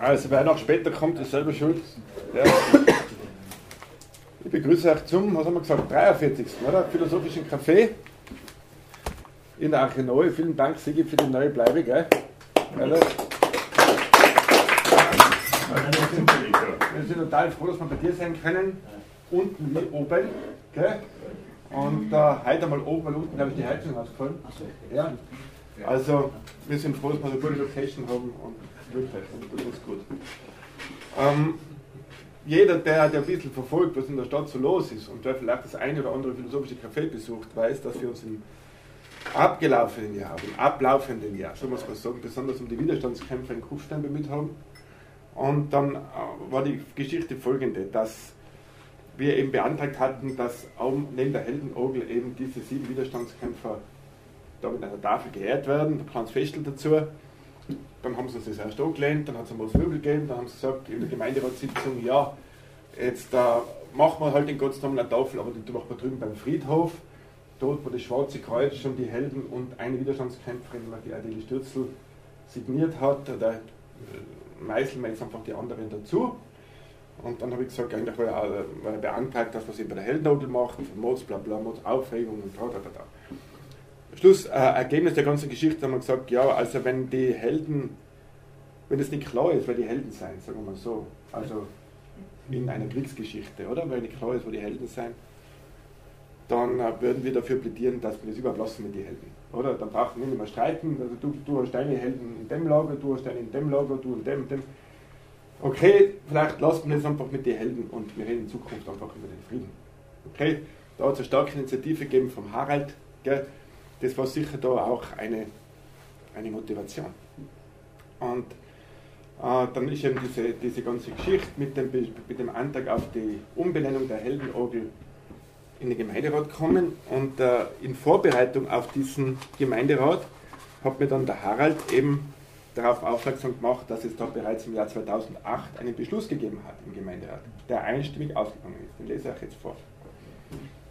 Also wer noch später kommt, ist selber schuld. Ja. Ich begrüße euch zum, was haben wir gesagt, 43. Oder? Philosophischen Café in der Arche Neu. Vielen Dank, Sigi, für die neue Bleibe. Gell? Wir sind total froh, dass wir bei dir sein können. Unten wie oben. Gell? Und äh, heute mal oben, weil unten habe ich die Heizung ausgefallen. Ja. Also, wir sind froh, dass wir eine gute Location haben und wirklich, das ist gut. Ähm, jeder, der, der ein bisschen verfolgt, was in der Stadt so los ist und der vielleicht das eine oder andere philosophische Café besucht, weiß, dass wir uns im abgelaufenen Jahr, im ablaufenden Jahr, so muss man sagen, besonders um die Widerstandskämpfer in Kufstein bemüht haben. Und dann äh, war die Geschichte folgende, dass wir eben beantragt hatten, dass neben der Heldenorgel eben diese sieben Widerstandskämpfer da mit einer Tafel geehrt werden, ein kleines Festel dazu. Dann haben sie uns das erst angelehnt, dann hat es einmal Wirbel gegeben, dann haben sie gesagt in der Gemeinderatssitzung, ja, jetzt äh, machen wir halt den Gottes Namen eine Tafel, aber die machen wir drüben beim Friedhof, dort wo das Schwarze Kreuz schon die Helden und eine Widerstandskämpferin, die Adele Stürzel, signiert hat, da äh, meißeln wir jetzt einfach die anderen dazu. Und dann habe ich gesagt, eigentlich war ja beantragt, dass es eben bei der Heldnodel macht, Mods, bla bla, Mods, Aufregung und da, da, da, da. Schlussergebnis äh, der ganzen Geschichte haben wir gesagt, ja, also wenn die Helden, wenn es nicht klar ist, wer die Helden sein, sagen wir mal so, also in einer Kriegsgeschichte, oder? Wenn nicht klar ist, wo die Helden sein, dann äh, würden wir dafür plädieren, dass wir das überhaupt lassen mit den Helden. Oder? Dann brauchen wir nicht mehr streiten, also du, du hast deine Helden in dem Lager, du hast deine in dem Lager, du in dem, dem. Okay, vielleicht lassen wir es einfach mit den Helden und wir reden in Zukunft einfach über den Frieden. Okay, da hat es eine starke Initiative gegeben vom Harald, gell? Das war sicher da auch eine, eine Motivation. Und äh, dann ist eben diese, diese ganze Geschichte mit dem, mit dem Antrag auf die Umbenennung der Heldenorgel in den Gemeinderat gekommen und äh, in Vorbereitung auf diesen Gemeinderat hat mir dann der Harald eben darauf aufmerksam gemacht, dass es da bereits im Jahr 2008 einen Beschluss gegeben hat im Gemeinderat, der einstimmig ausgegangen ist. Den lese ich euch jetzt vor.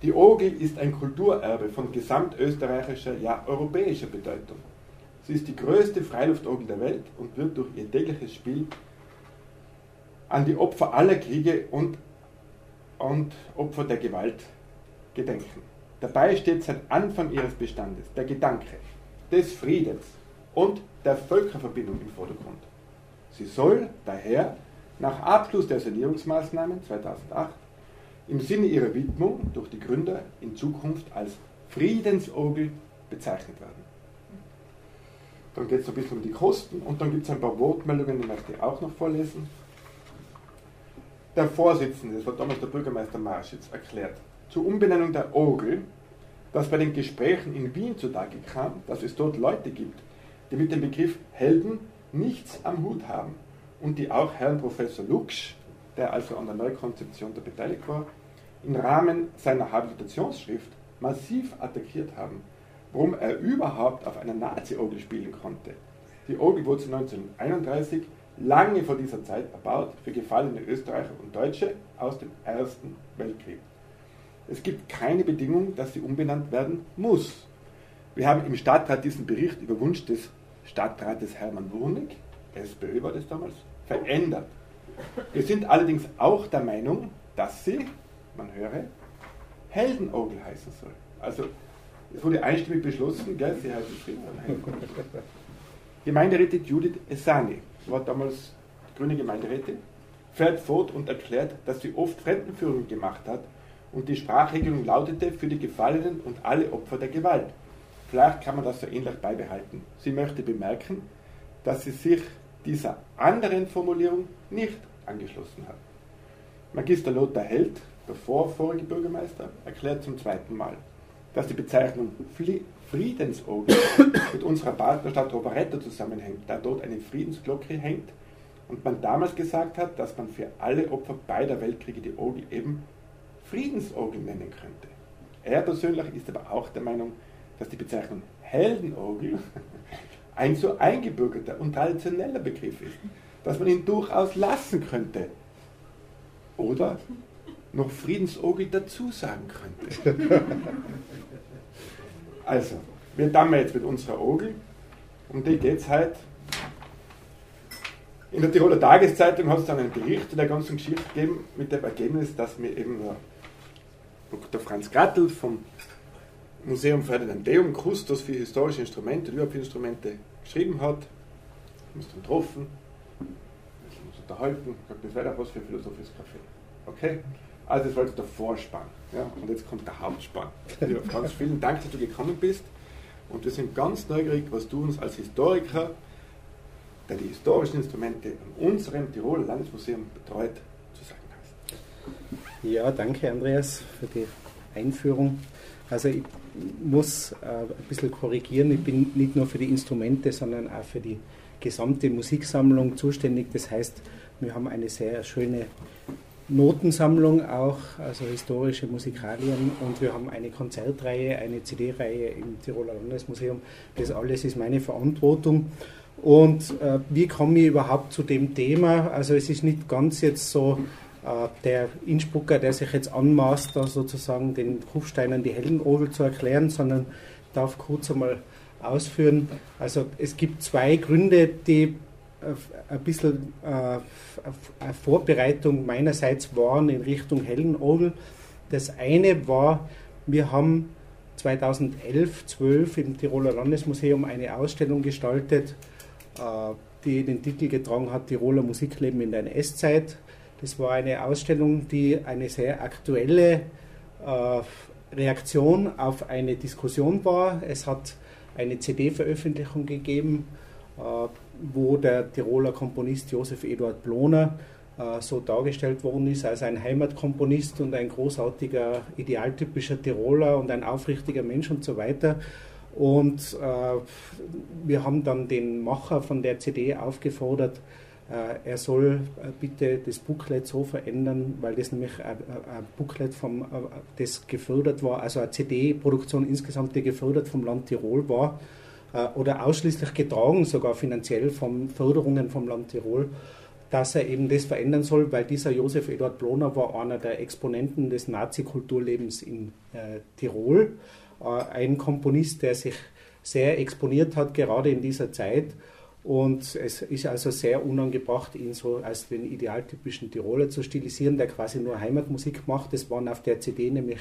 Die Orgel ist ein Kulturerbe von gesamtösterreichischer, ja europäischer Bedeutung. Sie ist die größte Freiluftorgel der Welt und wird durch ihr tägliches Spiel an die Opfer aller Kriege und, und Opfer der Gewalt gedenken. Dabei steht seit Anfang ihres Bestandes der Gedanke des Friedens und der Völkerverbindung im Vordergrund. Sie soll daher nach Abschluss der Sanierungsmaßnahmen 2008 im Sinne ihrer Widmung durch die Gründer in Zukunft als Friedensogel bezeichnet werden. Dann geht es ein bisschen um die Kosten und dann gibt es ein paar Wortmeldungen, die möchte ich auch noch vorlesen. Der Vorsitzende, das war damals der Bürgermeister Marschitz, erklärt, zur Umbenennung der Ogel, dass bei den Gesprächen in Wien zutage kam, dass es dort Leute gibt, die mit dem Begriff Helden nichts am Hut haben und die auch Herrn Professor Luksch, der also an der Neukonzeption der beteiligt war, im Rahmen seiner Habilitationsschrift massiv attackiert haben, warum er überhaupt auf einer Nazi-Orgel spielen konnte. Die Orgel wurde 1931, lange vor dieser Zeit, erbaut für gefallene Österreicher und Deutsche aus dem Ersten Weltkrieg. Es gibt keine Bedingung, dass sie umbenannt werden muss. Wir haben im Stadtrat diesen Bericht über Wunsch des Stadtrates Hermann Wurnig, SPÖ war das damals, verändert. Wir sind allerdings auch der Meinung, dass sie, man höre, Heldenogel heißen soll. Also es wurde einstimmig beschlossen, gell, sie heißt Frieden. Gemeinderätin Judith Esani war damals grüne Gemeinderätin, fährt fort und erklärt, dass sie oft Fremdenführung gemacht hat und die Sprachregelung lautete für die Gefallenen und alle Opfer der Gewalt. Vielleicht kann man das so ähnlich beibehalten. Sie möchte bemerken, dass sie sich dieser anderen Formulierung nicht angeschlossen hat. Magister Lothar Held, der vorvorige Bürgermeister, erklärt zum zweiten Mal, dass die Bezeichnung Friedensogel mit unserer Partnerstadt Rovereto zusammenhängt, da dort eine Friedensglocke hängt und man damals gesagt hat, dass man für alle Opfer beider Weltkriege die Ogel eben Friedensorgel nennen könnte. Er persönlich ist aber auch der Meinung, dass die Bezeichnung Heldenorgel ein so eingebürgerter und traditioneller Begriff ist, dass man ihn durchaus lassen könnte. Oder noch Friedensorgel dazu sagen könnte. Also, wir dammen jetzt mit unserer Orgel. Um die geht es halt. In der Tiroler Tageszeitung hat es dann einen Bericht der ganzen Geschichte gegeben, mit dem Ergebnis, dass mir eben Dr. Franz Gattel vom Museum Ferdinand Deum Kustos für historische Instrumente und überhaupt Instrumente geschrieben hat. Haben uns dann getroffen, unterhalten, gesagt, das wäre doch was für philosophisches Café. Okay? Also das war jetzt der Vorspann. Ja? Und jetzt kommt der Hauptspann. Also, ganz vielen Dank, dass du gekommen bist. Und wir sind ganz neugierig, was du uns als Historiker, der die historischen Instrumente an unserem Tiroler Landesmuseum betreut, zu sagen hast. Ja, danke Andreas für die Einführung. Also ich muss äh, ein bisschen korrigieren, ich bin nicht nur für die Instrumente, sondern auch für die gesamte Musiksammlung zuständig. Das heißt, wir haben eine sehr schöne Notensammlung auch, also historische Musikalien und wir haben eine Konzertreihe, eine CD-Reihe im Tiroler Landesmuseum. Das alles ist meine Verantwortung. Und äh, wie komme ich überhaupt zu dem Thema? Also es ist nicht ganz jetzt so äh, der Innsbrucker, der sich jetzt anmaßt, da sozusagen den Kufsteinern die Heldenodel zu erklären, sondern darf kurz einmal ausführen. Also es gibt zwei Gründe, die ein bisschen äh, eine Vorbereitung meinerseits waren in Richtung Hellenodel. Das eine war, wir haben 2011, 12 im Tiroler Landesmuseum eine Ausstellung gestaltet, äh, die den Titel getragen hat Tiroler Musikleben in der NS-Zeit. Das war eine Ausstellung, die eine sehr aktuelle äh, Reaktion auf eine Diskussion war. Es hat eine CD-Veröffentlichung gegeben, wo der Tiroler Komponist Josef Eduard Ploner äh, so dargestellt worden ist als ein Heimatkomponist und ein großartiger, idealtypischer Tiroler und ein aufrichtiger Mensch und so weiter. Und äh, wir haben dann den Macher von der CD aufgefordert, äh, er soll äh, bitte das Booklet so verändern, weil das nämlich ein, ein Booklet, vom, äh, das gefördert war, also eine CD-Produktion insgesamt, die gefördert vom Land Tirol war äh, oder ausschließlich getragen, sogar finanziell von Förderungen vom Land Tirol, dass er eben das verändern soll, weil dieser Josef Eduard Bloner war einer der Exponenten des Nazi-Kulturlebens in äh, Tirol, äh, ein Komponist, der sich sehr exponiert hat, gerade in dieser Zeit. Und es ist also sehr unangebracht, ihn so als den idealtypischen Tiroler zu stilisieren, der quasi nur Heimatmusik macht. Es waren auf der CD nämlich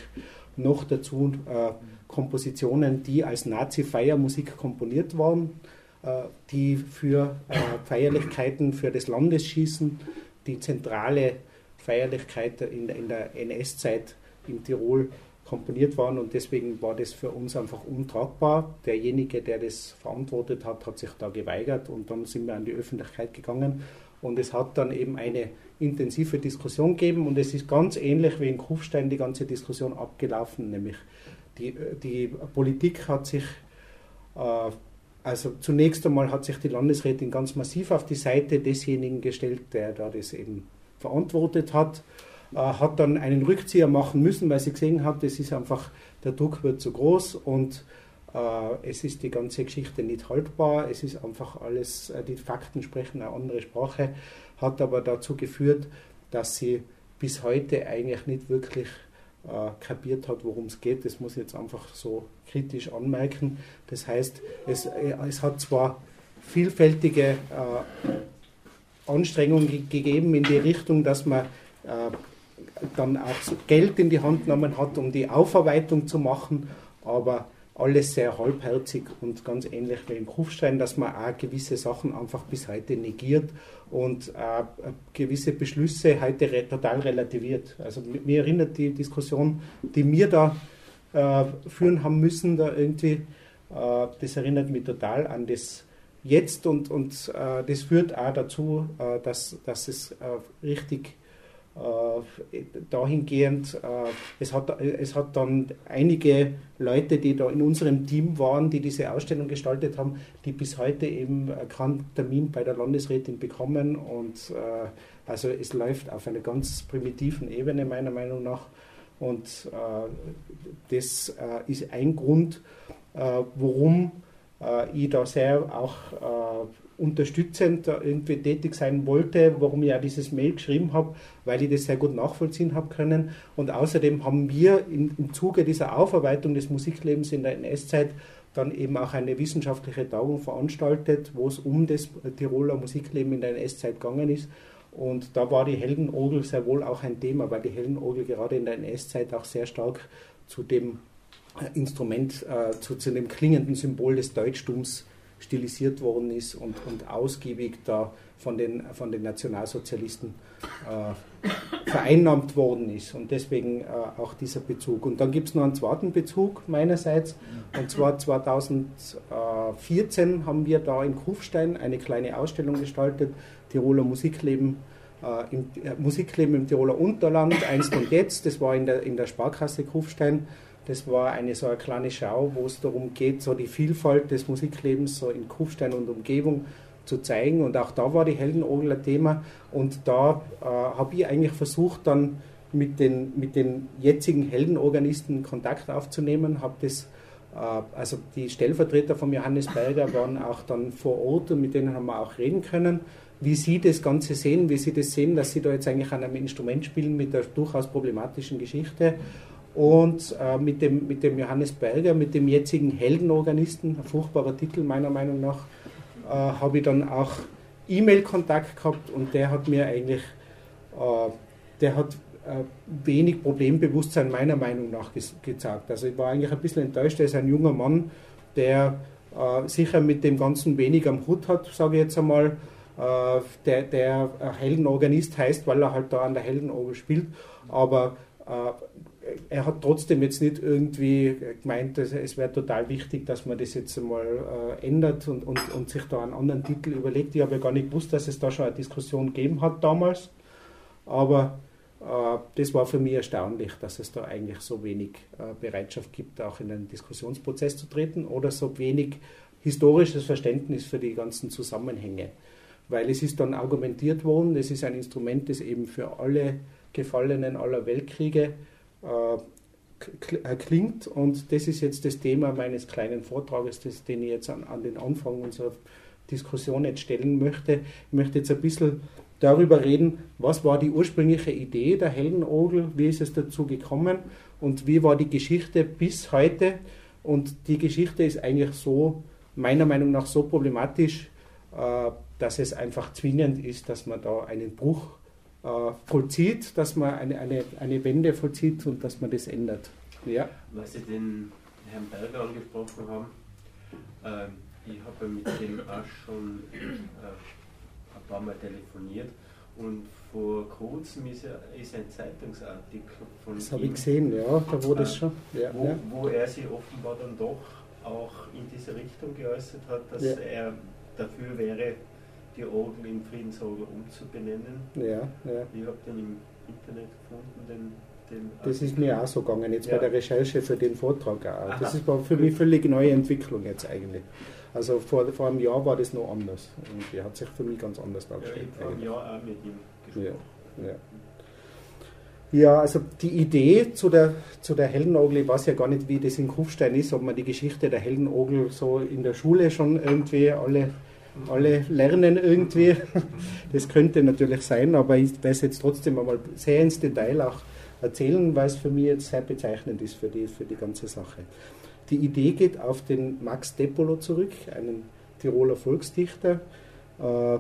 noch dazu äh, Kompositionen, die als Nazi-Feiermusik komponiert waren, äh, die für äh, Feierlichkeiten für das Landesschießen, die zentrale Feierlichkeit in, in der NS-Zeit in Tirol komponiert waren und deswegen war das für uns einfach untragbar. Derjenige, der das verantwortet hat, hat sich da geweigert und dann sind wir an die Öffentlichkeit gegangen und es hat dann eben eine intensive Diskussion gegeben und es ist ganz ähnlich wie in Kufstein die ganze Diskussion abgelaufen, nämlich die, die Politik hat sich, äh, also zunächst einmal hat sich die Landesrätin ganz massiv auf die Seite desjenigen gestellt, der da das eben verantwortet hat, hat dann einen Rückzieher machen müssen, weil sie gesehen hat, das ist einfach, der Druck wird zu groß und äh, es ist die ganze Geschichte nicht haltbar, es ist einfach alles, die Fakten sprechen eine andere Sprache, hat aber dazu geführt, dass sie bis heute eigentlich nicht wirklich äh, kapiert hat, worum es geht. Das muss ich jetzt einfach so kritisch anmerken. Das heißt, es, äh, es hat zwar vielfältige äh, Anstrengungen gegeben in die Richtung, dass man äh, dann auch Geld in die Hand genommen hat, um die Aufarbeitung zu machen, aber alles sehr halbherzig und ganz ähnlich wie im Kufstein, dass man auch gewisse Sachen einfach bis heute negiert und äh, gewisse Beschlüsse heute total relativiert. Also mir erinnert die Diskussion, die wir da äh, führen haben müssen, da irgendwie, äh, das erinnert mich total an das Jetzt und, und äh, das führt auch dazu, äh, dass, dass es äh, richtig dahingehend, äh, es, hat, es hat dann einige Leute, die da in unserem Team waren, die diese Ausstellung gestaltet haben, die bis heute eben keinen Termin bei der Landesrätin bekommen. Und äh, also es läuft auf einer ganz primitiven Ebene meiner Meinung nach. Und das ist ein Grund, warum ich da sehr auch unterstützend irgendwie tätig sein wollte, warum ich auch dieses Mail geschrieben habe, weil ich das sehr gut nachvollziehen habe können. Und außerdem haben wir in, im Zuge dieser Aufarbeitung des Musiklebens in der NS-Zeit dann eben auch eine wissenschaftliche Tagung veranstaltet, wo es um das Tiroler Musikleben in der NS-Zeit gegangen ist. Und da war die Heldenorgel sehr wohl auch ein Thema, weil die Heldenorgel gerade in der NS-Zeit auch sehr stark zu dem äh, Instrument, äh, zu, zu dem klingenden Symbol des Deutschtums stilisiert worden ist und, und ausgiebig da von den, von den Nationalsozialisten äh, vereinnahmt worden ist. Und deswegen äh, auch dieser Bezug. Und dann gibt es noch einen zweiten Bezug meinerseits. Und zwar 2014 haben wir da in Kufstein eine kleine Ausstellung gestaltet, Tiroler Musikleben. Äh, im, äh, Musikleben im Tiroler Unterland, einst und jetzt. Das war in der, in der Sparkasse Kufstein. Das war eine so eine kleine Schau, wo es darum geht, so die Vielfalt des Musiklebens so in Kufstein und Umgebung zu zeigen. Und auch da war die Heldenorgel ein Thema. Und da äh, habe ich eigentlich versucht, dann mit den, mit den jetzigen Heldenorganisten Kontakt aufzunehmen, habe das äh, also die Stellvertreter von Johannes Berger waren auch dann vor Ort und mit denen haben wir auch reden können, wie sie das Ganze sehen, wie sie das sehen, dass sie da jetzt eigentlich an einem Instrument spielen mit der durchaus problematischen Geschichte. Und äh, mit, dem, mit dem Johannes Berger, mit dem jetzigen Heldenorganisten, ein furchtbarer Titel meiner Meinung nach, äh, habe ich dann auch E-Mail-Kontakt gehabt und der hat mir eigentlich, äh, der hat äh, wenig Problembewusstsein meiner Meinung nach gezeigt. Also ich war eigentlich ein bisschen enttäuscht, er ist ein junger Mann, der äh, sicher mit dem Ganzen wenig am Hut hat, sage ich jetzt einmal, äh, der, der Heldenorganist heißt, weil er halt da an der Heldenorgel spielt, aber er hat trotzdem jetzt nicht irgendwie gemeint, dass es wäre total wichtig, dass man das jetzt einmal äh, ändert und, und, und sich da einen anderen Titel überlegt. Ich habe ja gar nicht gewusst, dass es da schon eine Diskussion gegeben hat damals, aber äh, das war für mich erstaunlich, dass es da eigentlich so wenig äh, Bereitschaft gibt, auch in einen Diskussionsprozess zu treten oder so wenig historisches Verständnis für die ganzen Zusammenhänge. Weil es ist dann argumentiert worden, es ist ein Instrument, das eben für alle Gefallenen aller Weltkriege klingt. Und das ist jetzt das Thema meines kleinen Vortrages, das, den ich jetzt an, an, den Anfang unserer Diskussion jetzt stellen möchte. Ich möchte jetzt ein bisschen darüber reden, was war die ursprüngliche Idee der Heldenogel, wie ist es dazu gekommen und wie war die Geschichte bis heute. Und die Geschichte ist eigentlich so, meiner Meinung nach, so problematisch, äh, dass es einfach zwingend ist, dass man da einen Bruch äh, vollzieht, dass man eine, eine, eine Wende vollzieht und dass man das ändert. Ja. Was Sie den Herrn Berger angesprochen haben, äh, ich habe mit dem auch schon äh, ein paar Mal telefoniert und vor kurzem ist, ist ein Zeitungsartikel von Das habe ich gesehen, ja, da wurde es schon. Ja, wo, ja. wo er sich offenbar dann doch auch in diese Richtung geäußert hat, dass ja. er dafür wäre, Orgel in Friedensorgel umzubenennen. Ja, ja. Ich habe den im Internet gefunden, den, Das ist mir auch so gegangen, jetzt ja. bei der Recherche für den Vortrag auch. Das ist für mich völlig neue Entwicklung jetzt eigentlich. Also vor, vor einem Jahr war das noch anders. Und die hat sich für mich ganz anders dargestellt. Ja, vor einem Jahr auch mit ihm gesprochen. Ja, ja. Ja, also die Idee zu der, zu der Heldenogel, ich weiß ja gar nicht, wie das in Kufstein ist, ob man die Geschichte der Heldenogel so in der Schule schon irgendwie alle alle lernen irgendwie. Das könnte natürlich sein, aber ich werde es jetzt trotzdem einmal sehr ins Detail auch erzählen, weil es für mich jetzt sehr bezeichnend ist für die, für die ganze Sache. Die Idee geht auf den Max Depolo zurück, einen Tiroler Volksdichter, äh,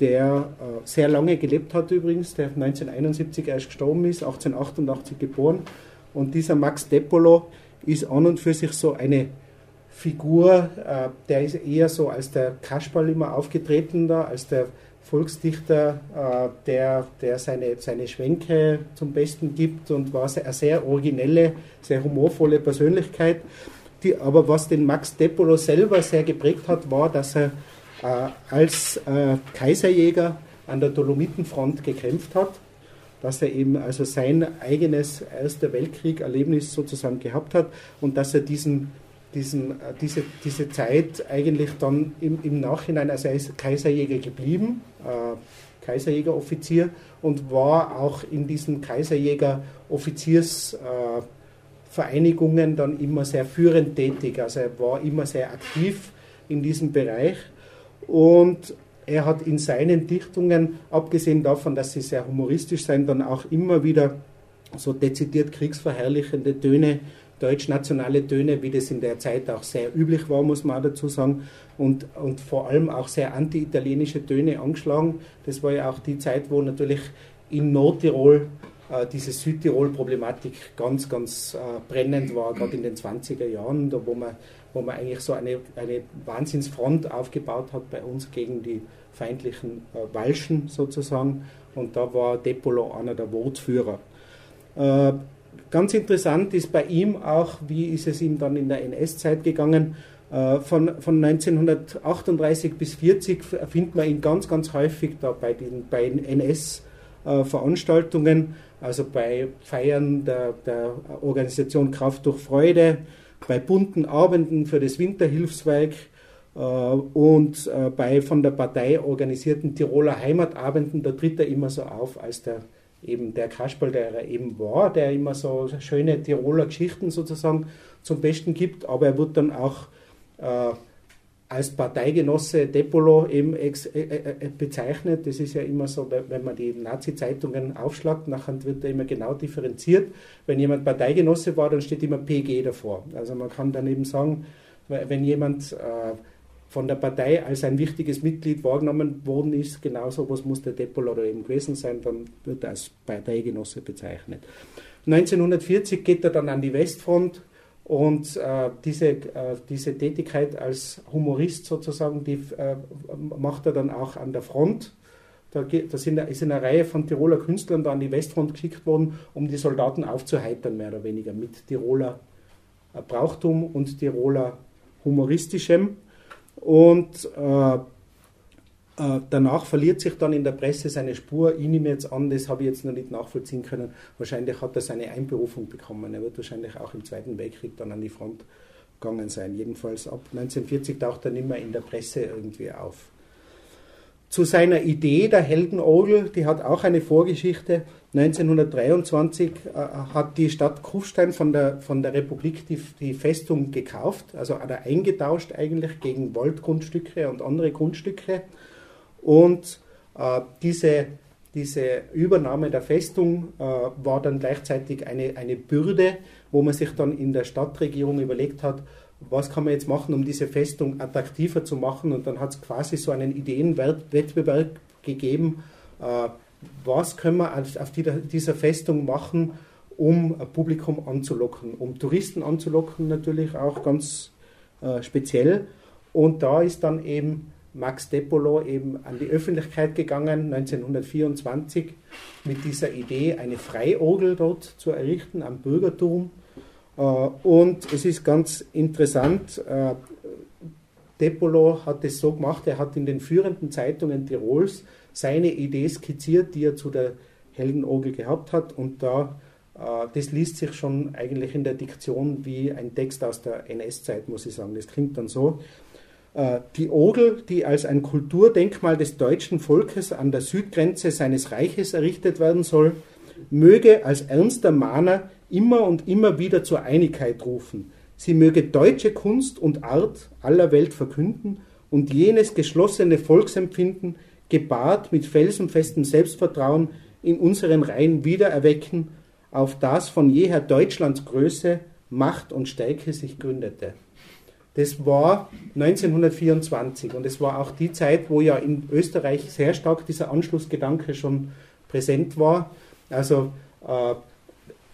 der äh, sehr lange gelebt hat übrigens, der 1971 erst gestorben ist, 1888 geboren. Und dieser Max Depolo ist an und für sich so eine Figur, äh, der ist eher so als der Kasperl immer aufgetreten da, als der Volksdichter, äh, der, der seine, seine Schwänke zum Besten gibt und war eine sehr originelle, sehr humorvolle Persönlichkeit. Die, aber was den Max Depolo selber sehr geprägt hat, war, dass er äh, als äh, Kaiserjäger an der Dolomitenfront gekämpft hat, dass er eben also sein eigenes Erster Weltkrieg-Erlebnis sozusagen gehabt hat und dass er diesen diesen, äh, diese, diese Zeit eigentlich dann im, im Nachhinein, ist Kaiserjäger geblieben, äh, Kaiserjägeroffizier und war auch in diesen Kaiserjäger-Offiziersvereinigungen äh, dann immer sehr führend tätig. Also er war immer sehr aktiv in diesem Bereich und er hat in seinen Dichtungen, abgesehen davon, dass sie sehr humoristisch sind, dann auch immer wieder so dezidiert kriegsverherrlichende Töne deutsch-nationale Töne, wie das in der Zeit auch sehr üblich war, muss man auch dazu sagen, und, und vor allem auch sehr anti-italienische Töne angeschlagen. Das war ja auch die Zeit, wo natürlich in Nordtirol äh, diese Südtirol-Problematik ganz, ganz äh, brennend war, gerade in den 20er Jahren, da wo man, wo man eigentlich so eine, eine Wahnsinnsfront aufgebaut hat bei uns gegen die feindlichen äh, Walschen sozusagen. Und da war Depolo einer der Wortführer. Äh, ganz interessant ist bei ihm auch, wie ist es ihm dann in der NS-Zeit gegangen. Äh, von, von 1938 bis 40 findet man ihn ganz, ganz häufig da bei den bei NS-Veranstaltungen, also bei Feiern der, der Organisation Kraft durch Freude, bei bunten Abenden für das Winterhilfswerk äh, und äh, bei von der Partei organisierten Tiroler Heimatabenden, da tritt er immer so auf als der eben der Kasperl, der er eben war, der immer so schöne Tiroler Geschichten sozusagen zum Besten gibt, aber er wird dann auch äh, als Parteigenosse Depolo eben ex, äh, äh, äh, bezeichnet. Das ist ja immer so, wenn man die Nazi-Zeitungen aufschlagt, nachher wird da immer genau differenziert. Wenn jemand Parteigenosse war, dann steht immer PG davor. Also man kann dann eben sagen, wenn jemand äh, von der Partei als ein wichtiges Mitglied wahrgenommen worden ist, genauso was muss der Depolo oder eben gewesen sein, dann wird er als Parteigenosse bezeichnet. 1940 geht er dann an die Westfront, und äh, diese, äh, diese Tätigkeit als Humorist sozusagen, die äh, macht er dann auch an der Front. Da, da sind, ist eine Reihe von Tiroler Künstlern da an die Westfront geschickt worden, um die Soldaten aufzuheitern, mehr oder weniger, mit Tiroler äh, Brauchtum und Tiroler Humoristischem. Und äh, äh, danach verliert sich dann in der Presse seine Spur. Ich nehme jetzt an, das habe ich jetzt noch nicht nachvollziehen können. Wahrscheinlich hat er seine Einberufung bekommen. Er wird wahrscheinlich auch im Zweiten Weltkrieg dann an die Front gegangen sein. Jedenfalls ab 1940 taucht er nicht mehr in der Presse irgendwie auf. Zu seiner Idee der Heldenogel, die hat auch eine Vorgeschichte. 1923 äh, hat die Stadt Kufstein von der, von der Republik die, die Festung gekauft, also oder eingetauscht eigentlich gegen Waldgrundstücke und andere Grundstücke. Und äh, diese, diese Übernahme der Festung äh, war dann gleichzeitig eine, eine Bürde, wo man sich dann in der Stadtregierung überlegt hat, was kann man jetzt machen, um diese Festung attraktiver zu machen. Und dann hat es quasi so einen Ideenwettbewerb gegeben, äh, was können wir auf dieser Festung machen, um ein Publikum anzulocken, um Touristen anzulocken natürlich auch ganz äh, speziell. Und da ist dann eben Max Depolo eben an die Öffentlichkeit gegangen, 1924, mit dieser Idee, eine Freiorgel dort zu errichten am Bürgerturm. Äh, und es ist ganz interessant, äh, Depolo hat es so gemacht, er hat in den führenden Zeitungen Tirols seine Idee skizziert, die er zu der Heldenorgel gehabt hat. Und da, äh, das liest sich schon eigentlich in der Diktion wie ein Text aus der NS-Zeit, muss ich sagen. Das klingt dann so. Äh, die Ogel, die als ein Kulturdenkmal des deutschen Volkes an der Südgrenze seines Reiches errichtet werden soll, möge als ernster Mahner immer und immer wieder zur Einigkeit rufen. Sie möge deutsche Kunst und Art aller Welt verkünden und jenes geschlossene Volksempfinden, gepaart mit felsenfestem Selbstvertrauen, in unseren Reihen wiedererwecken, auf das von jeher Deutschlands Größe, Macht und Stärke sich gründete. Das war 1924 und es war auch die Zeit, wo ja in Österreich sehr stark dieser Anschlussgedanke schon präsent war. Also äh,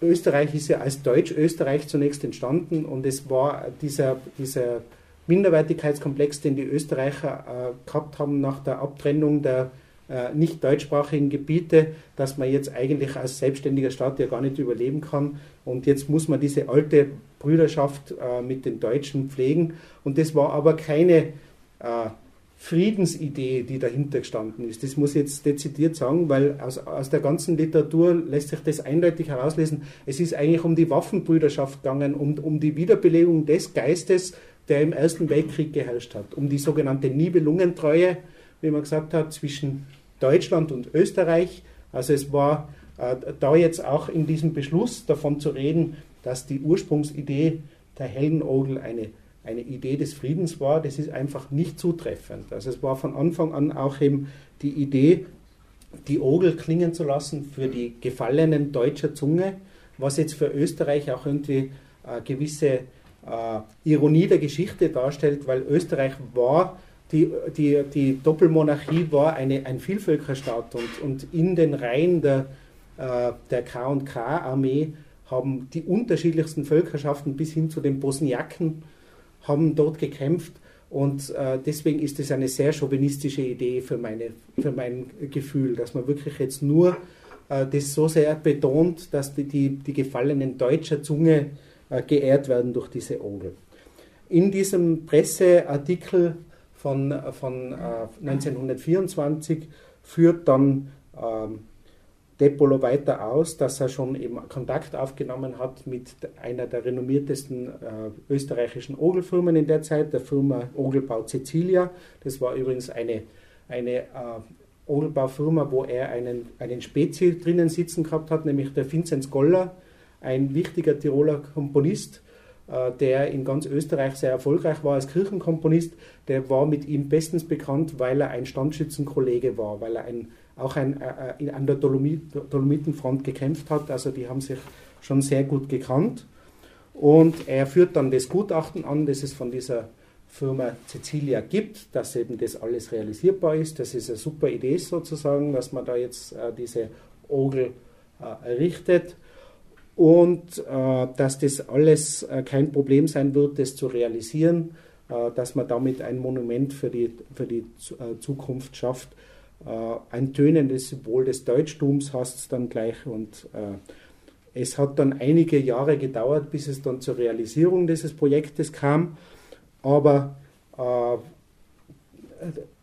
Österreich ist ja als Deutsch-Österreich zunächst entstanden und es war dieser, dieser Minderwertigkeitskomplex, den die Österreicher äh, gehabt haben nach der Abtrennung der äh, nicht deutschsprachigen Gebiete, dass man jetzt eigentlich als selbstständiger Staat ja gar nicht überleben kann. Und jetzt muss man diese alte Brüderschaft äh, mit den Deutschen pflegen. Und das war aber keine äh, Friedensidee, die dahinter gestanden ist. Das muss ich jetzt dezidiert sagen, weil aus, aus der ganzen Literatur lässt sich das eindeutig herauslesen. Es ist eigentlich um die Waffenbrüderschaft gegangen, um, um die Wiederbelebung des Geistes, der im Ersten Weltkrieg geherrscht hat, um die sogenannte Nibelungentreue, wie man gesagt hat, zwischen Deutschland und Österreich. Also es war äh, da jetzt auch in diesem Beschluss davon zu reden, dass die Ursprungsidee der Heldenogel eine, eine Idee des Friedens war, das ist einfach nicht zutreffend. Also es war von Anfang an auch eben die Idee, die Ogel klingen zu lassen für die Gefallenen deutscher Zunge, was jetzt für Österreich auch irgendwie äh, gewisse Ironie der Geschichte darstellt, weil Österreich war, die, die, die Doppelmonarchie war eine, ein Vielvölkerstaat und, und in den Reihen der, äh, der K&K-Armee haben die unterschiedlichsten Völkerschaften bis hin zu den Bosniaken haben dort gekämpft und äh, deswegen ist es eine sehr chauvinistische Idee für, meine, für mein Gefühl, dass man wirklich jetzt nur äh, das so sehr betont, dass die, die, die Gefallenen deutscher Zunge äh, geehrt werden durch diese Orgel. In diesem Presseartikel von, von 1924 äh, führt dann ähm, Depolo weiter aus, dass er schon eben Kontakt aufgenommen hat mit einer der renommiertesten äh, österreichischen Ogelfirmen in der Zeit, der Firma Ogelbau Cecilia. Das war übrigens eine, eine äh, Ogelbaufirma, wo er einen, einen Spezi drinnen sitzen gehabt hat, nämlich der Vinzenz Goller, ein wichtiger Tiroler Komponist, äh, der in ganz Österreich sehr erfolgreich war als Kirchenkomponist. Der war mit ihm bestens bekannt, weil er ein Standschützenkollege war, weil er ein auch ein, äh, äh an der Dolomit, Dolomitenfront gekämpft hat. Also die haben sich schon sehr gut gekannt. Und er führt dann das Gutachten an, das es von dieser Firma Cecilia gibt, dass eben das alles realisierbar ist. Das ist eine super Idee sozusagen, dass man da jetzt äh, diese Ogel äh, errichtet und äh, dass das alles äh, kein Problem sein wird, das zu realisieren, äh, dass man damit ein Monument für die, für die äh, Zukunft schafft äh, ein tönendes Symbol des Deutschtums hast es dann gleich und äh, es hat dann einige Jahre gedauert, bis es dann zur Realisierung dieses Projektes kam, aber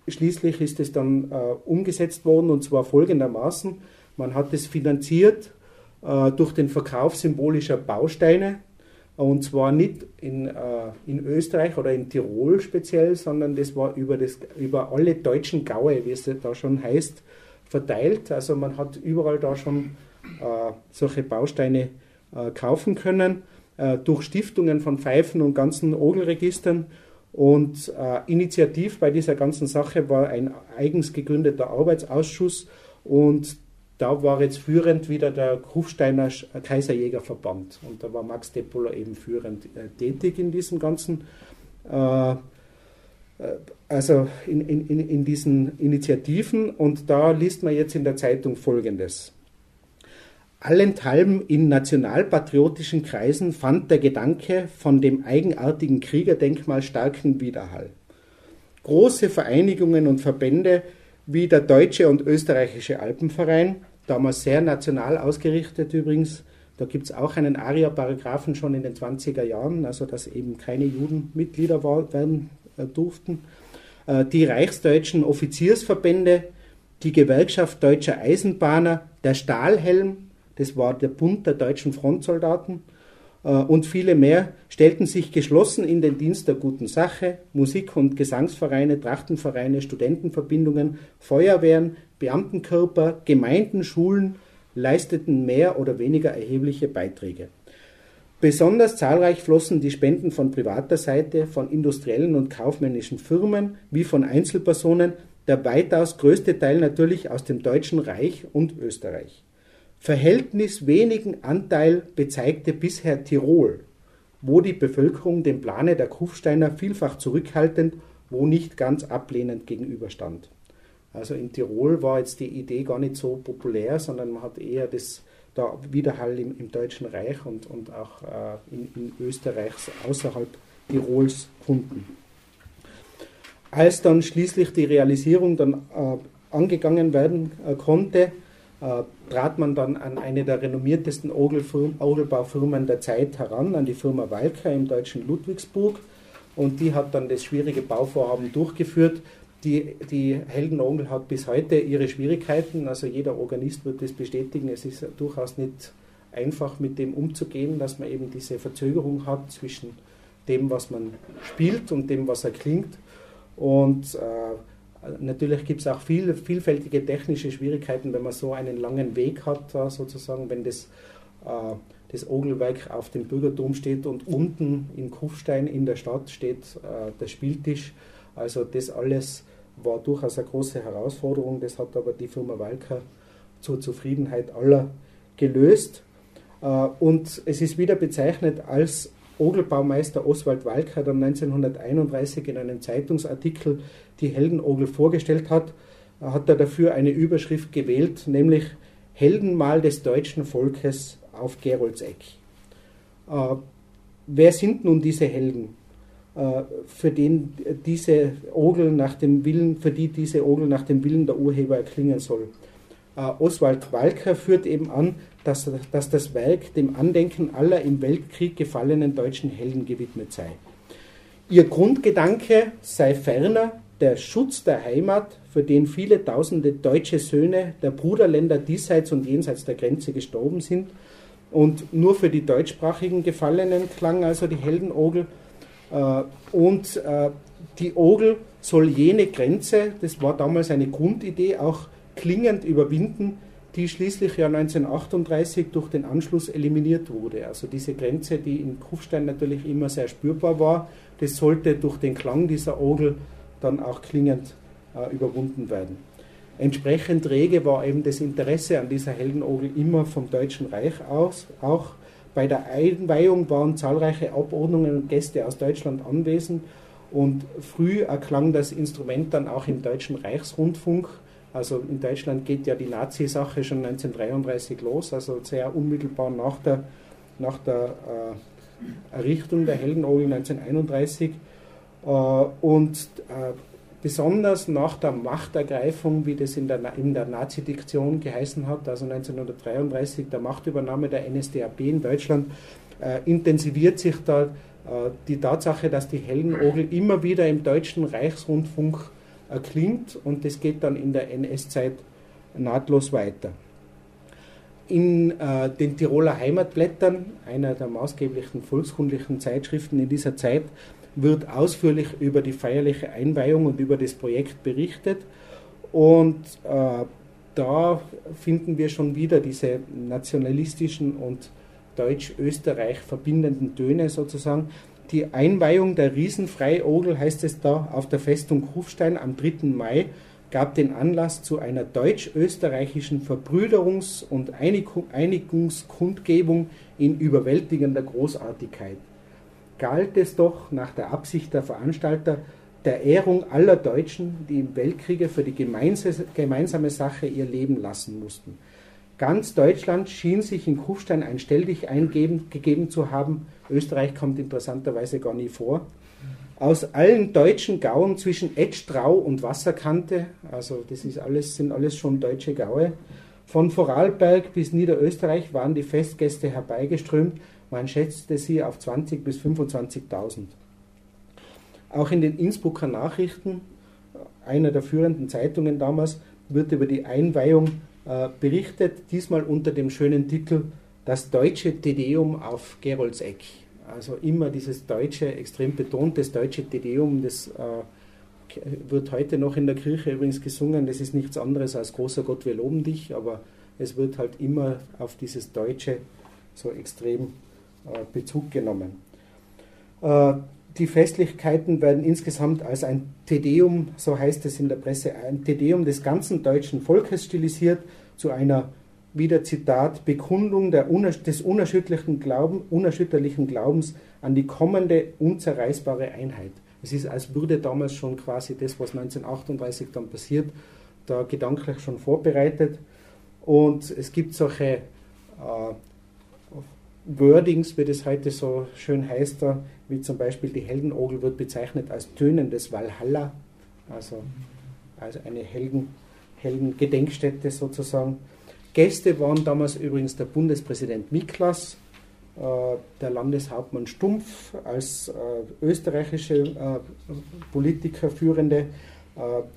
schließlich ist es dann umgesetzt worden und zwar folgendermaßen. Man hat es finanziert durch den Verkauf symbolischer Bausteine und zwar nicht in, äh, in Österreich oder in Tirol speziell, sondern das war über, das, über alle deutschen Gaue, wie es da schon heißt, verteilt. Also man hat überall da schon äh, solche Bausteine äh, kaufen können, äh, durch Stiftungen von Pfeifen und ganzen Ogelregistern. Und äh, initiativ bei dieser ganzen Sache war ein eigens gegründeter Arbeitsausschuss und da war jetzt führend wieder der Kufsteiner Kaiserjägerverband und da war Max Deppoler eben führend äh, tätig in diesen ganzen, äh, äh, also in, in, in diesen Initiativen und da liest man jetzt in der Zeitung Folgendes. Allenthalben in nationalpatriotischen Kreisen fand der Gedanke von dem eigenartigen Kriegerdenkmal starken Widerhall. Große Vereinigungen und Verbände wie der Deutsche und Österreichische Alpenverein, damals sehr national ausgerichtet übrigens. Da gibt es auch einen ARIA-Paragraphen schon in den 20er Jahren, also dass eben keine Juden Mitglieder werden äh, durften. Äh, die reichsdeutschen Offiziersverbände, die Gewerkschaft Deutscher Eisenbahner, der Stahlhelm, das war der Bund der deutschen Frontsoldaten, und viele mehr stellten sich geschlossen in den Dienst der guten Sache, Musik- und Gesangsvereine, Trachtenvereine, Studentenverbindungen, Feuerwehren, Beamtenkörper, Gemeinden, Schulen leisteten mehr oder weniger erhebliche Beiträge. Besonders zahlreich flossen die Spenden von privater Seite, von industriellen und kaufmännischen Firmen wie von Einzelpersonen, der weitaus größte Teil natürlich aus dem Deutschen Reich und Österreich. Verhältnis wenigen Anteil bezeigte bisher Tirol, wo die Bevölkerung dem Plane der Kufsteiner vielfach zurückhaltend, wo nicht ganz ablehnend gegenüberstand. Also in Tirol war jetzt die Idee gar nicht so populär, sondern man hat eher das da Widerhall im, im Deutschen Reich und, und auch äh, in, in Österreich außerhalb Tirols gefunden. Als dann schließlich die Realisierung dann äh, angegangen werden äh, konnte, trat man dann an eine der renommiertesten Orgelbaufirmen der Zeit heran, an die Firma Walker im deutschen Ludwigsburg. Und die hat dann das schwierige Bauvorhaben durchgeführt. Die, die Heldenongel hat bis heute ihre Schwierigkeiten. Also jeder Organist wird das bestätigen. Es ist durchaus nicht einfach mit dem umzugehen, dass man eben diese Verzögerung hat zwischen dem, was man spielt und dem, was er klingt. Und äh, Natürlich gibt es auch viel, vielfältige technische Schwierigkeiten, wenn man so einen langen Weg hat, sozusagen, wenn das, äh, das Ogelwerk auf dem Bürgertum steht und unten in Kufstein in der Stadt steht äh, der Spieltisch. Also das alles war durchaus eine große Herausforderung. Das hat aber die Firma Walker zur Zufriedenheit aller gelöst. Äh, und es ist wieder bezeichnet als Ogelbaumeister Oswald Walker dann 1931 in einem Zeitungsartikel die Heldenogel vorgestellt hat, hat er dafür eine Überschrift gewählt, nämlich Heldenmal des deutschen Volkes auf Geroldseck. Äh, wer sind nun diese Helden, äh, für den diese Ogel nach dem Willen, für die diese Ogel nach dem Willen der Urheber erklingen soll? Äh, Oswald Walker führt eben an, dass, dass das Werk dem Andenken aller im Weltkrieg gefallenen deutschen Helden gewidmet sei. Ihr Grundgedanke sei ferner der Schutz der Heimat, für den viele tausende deutsche Söhne der Bruderländer diesseits und jenseits der Grenze gestorben sind. Und nur für die deutschsprachigen Gefallenen klang also die Heldenogel. Äh, und äh, die Ogel soll jene Grenze, das war damals eine Grundidee, auch klingend überwinden, die schließlich ja 1938 durch den Anschluss eliminiert wurde. Also diese Grenze, die in Kufstein natürlich immer sehr spürbar war, das sollte durch den Klang dieser Orgel dann auch klingend äh, überwunden werden. Entsprechend rege war eben das Interesse an dieser Heldenorgel immer vom Deutschen Reich aus. Auch bei der Einweihung waren zahlreiche Abordnungen und Gäste aus Deutschland anwesend und früh erklang das Instrument dann auch im Deutschen Reichsrundfunk also in Deutschland geht ja die Nazi-Sache schon 1933 los, also sehr unmittelbar nach der, nach der äh, Errichtung der Heldenogel 1931. Äh, und äh, besonders nach der Machtergreifung, wie das in der, in der Nazi-Diktion geheißen hat, also 1933, der Machtübernahme der NSDAP in Deutschland, äh, intensiviert sich da äh, die Tatsache, dass die Heldenogel immer wieder im deutschen Reichsrundfunk erklingt und das geht dann in der NS-Zeit nahtlos weiter. In äh, den Tiroler Heimatblättern, einer der maßgeblichen volkskundlichen Zeitschriften in dieser Zeit, wird ausführlich über die feierliche Einweihung und über das Projekt berichtet. Und äh, da finden wir schon wieder diese nationalistischen und Deutsch-Österreich verbindenden Töne sozusagen die Einweihung der Riesenfreiogel, heißt es da, auf der Festung Kufstein am 3. Mai gab den Anlass zu einer deutsch-österreichischen Verbrüderungs- und Einigungskundgebung in überwältigender Großartigkeit. Galt es doch nach der Absicht der Veranstalter der Ehrung aller Deutschen, die im Weltkriege für die gemeinsame Sache ihr Leben lassen mussten. Ganz Deutschland schien sich in Kufstein ein Stelldich eingeben, gegeben zu haben. Österreich kommt interessanterweise gar nie vor. Aus allen deutschen Gauen zwischen Etstrau und Wasserkante, also das ist alles, sind alles schon deutsche Gaue, von Vorarlberg bis Niederösterreich waren die Festgäste herbeigeströmt. Man schätzte sie auf 20.000 bis 25.000. Auch in den Innsbrucker Nachrichten, einer der führenden Zeitungen damals, wird über die Einweihung äh, berichtet, diesmal unter dem schönen Titel Das deutsche Tedeum auf Geroldseck. Also immer dieses deutsche, extrem betont, das deutsche Tedeum, das äh, wird heute noch in der Kirche übrigens gesungen. Das ist nichts anderes als großer Gott, wir loben dich, aber es wird halt immer auf dieses Deutsche so extrem Bezug genommen. Äh, die Festlichkeiten werden insgesamt als ein Tedeum, so heißt es in der Presse, ein Tedeum des ganzen deutschen Volkes stilisiert, zu einer, wieder Zitat, Bekundung der, des unerschütterlichen, Glauben, unerschütterlichen Glaubens an die kommende unzerreißbare Einheit. Es ist, als würde damals schon quasi das, was 1938 dann passiert, da gedanklich schon vorbereitet. Und es gibt solche äh, Wordings, wie das heute so schön heißt, wie zum Beispiel die Heldenogel wird bezeichnet als tönendes Valhalla, also, also eine Helden, Heldengedenkstätte sozusagen. Gäste waren damals übrigens der Bundespräsident Miklas, äh, der Landeshauptmann Stumpf als äh, österreichische äh, Politiker führende, äh,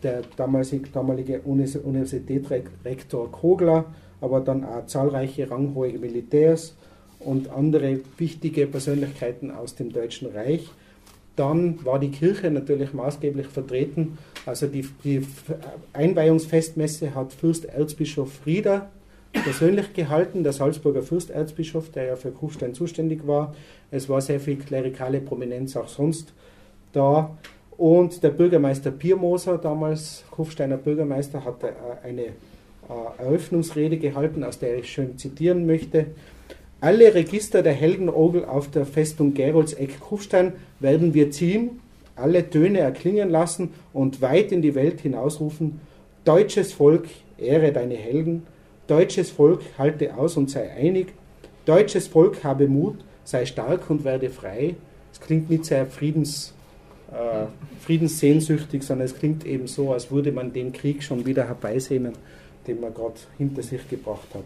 der damalige, damalige Universitätsrektor Kogler, aber dann auch zahlreiche ranghohe Militärs und andere wichtige Persönlichkeiten aus dem Deutschen Reich. Dann war die Kirche natürlich maßgeblich vertreten. Also die, die Einweihungsfestmesse hat Fürst Erzbischof Frieder persönlich gehalten, der Salzburger Fürsterzbischof, der ja für Kufstein zuständig war. Es war sehr viel klerikale Prominenz auch sonst da. Und der Bürgermeister Piermoser, damals Kufsteiner Bürgermeister, hat eine äh, Eröffnungsrede gehalten, aus der ich schön zitieren möchte. Alle Register der Heldenogel auf der Festung Geroldseck-Kufstein werden wir ziehen, alle Töne erklingen lassen und weit in die Welt hinausrufen: Deutsches Volk, ehre deine Helden, deutsches Volk, halte aus und sei einig, deutsches Volk, habe Mut, sei stark und werde frei. Es klingt nicht sehr friedens, äh, friedenssehnsüchtig, sondern es klingt eben so, als würde man den Krieg schon wieder herbeisehnen, den man gerade hinter sich gebracht hat.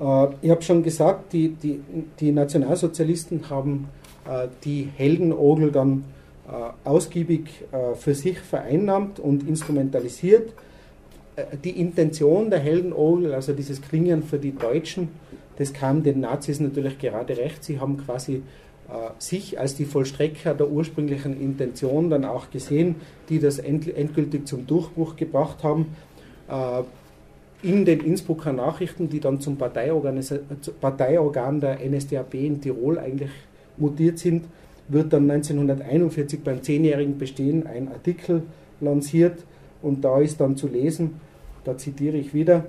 Äh, ich habe schon gesagt, die, die, die Nationalsozialisten haben äh, die Heldenogel dann äh, ausgiebig für sich vereinnahmt und instrumentalisiert. Die Intention der Heldenogel, also dieses Klingen für die Deutschen, das kam den Nazis natürlich gerade recht. Sie haben quasi sich als die Vollstrecker der ursprünglichen Intention dann auch gesehen, die das endgültig zum Durchbruch gebracht haben in den Innsbrucker Nachrichten, die dann zum Parteiorgan der NSDAP in Tirol eigentlich mutiert sind, wird dann 1941 beim zehnjährigen Bestehen ein Artikel lanciert und da ist dann zu lesen, da zitiere ich wieder,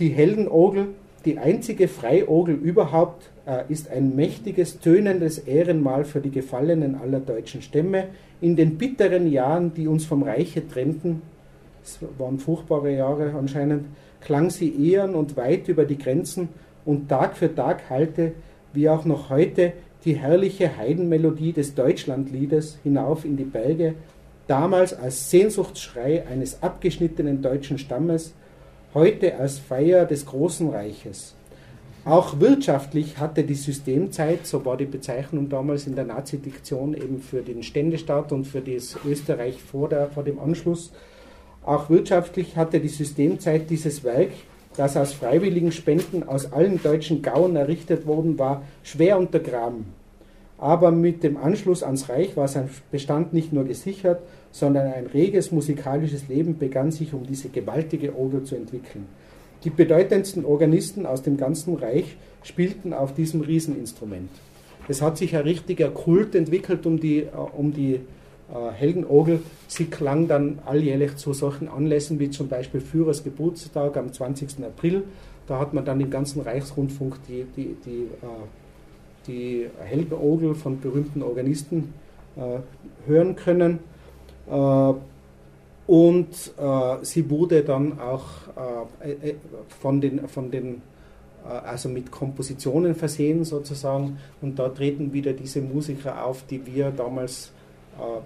die Heldenogel, die einzige Freiogel überhaupt, äh, ist ein mächtiges, tönendes Ehrenmal für die Gefallenen aller deutschen Stämme. In den bitteren Jahren, die uns vom Reiche trennten, es waren furchtbare Jahre anscheinend, klang sie ehren und weit über die Grenzen und Tag für Tag hallte, wie auch noch heute, die herrliche Heidenmelodie des Deutschlandliedes hinauf in die Berge, damals als Sehnsuchtsschrei eines abgeschnittenen deutschen Stammes, heute als Feier des großen Reiches. Auch wirtschaftlich hatte die Systemzeit, so war die Bezeichnung damals in der Nazi-Diktion eben für den Ständestaat und für das Österreich vor, der, vor dem Anschluss, auch wirtschaftlich hatte die Systemzeit dieses Werk, das aus freiwilligen Spenden aus allen deutschen Gauen errichtet worden war, schwer untergraben. Aber mit dem Anschluss ans Reich war sein Bestand nicht nur gesichert, sondern ein reges musikalisches Leben begann sich um diese gewaltige Orgel zu entwickeln. Die bedeutendsten Organisten aus dem ganzen Reich spielten auf diesem Rieseninstrument. Es hat sich ein richtiger Kult entwickelt um die, äh, um die äh, Helgenorgel. Sie klang dann alljährlich zu solchen Anlässen wie zum Beispiel Führers Geburtstag am 20. April. Da hat man dann im ganzen Reichsrundfunk die, die, die, äh, die Helgenorgel von berühmten Organisten äh, hören können. Und sie wurde dann auch von den, von den also mit Kompositionen versehen sozusagen. Und da treten wieder diese Musiker auf, die wir damals äh,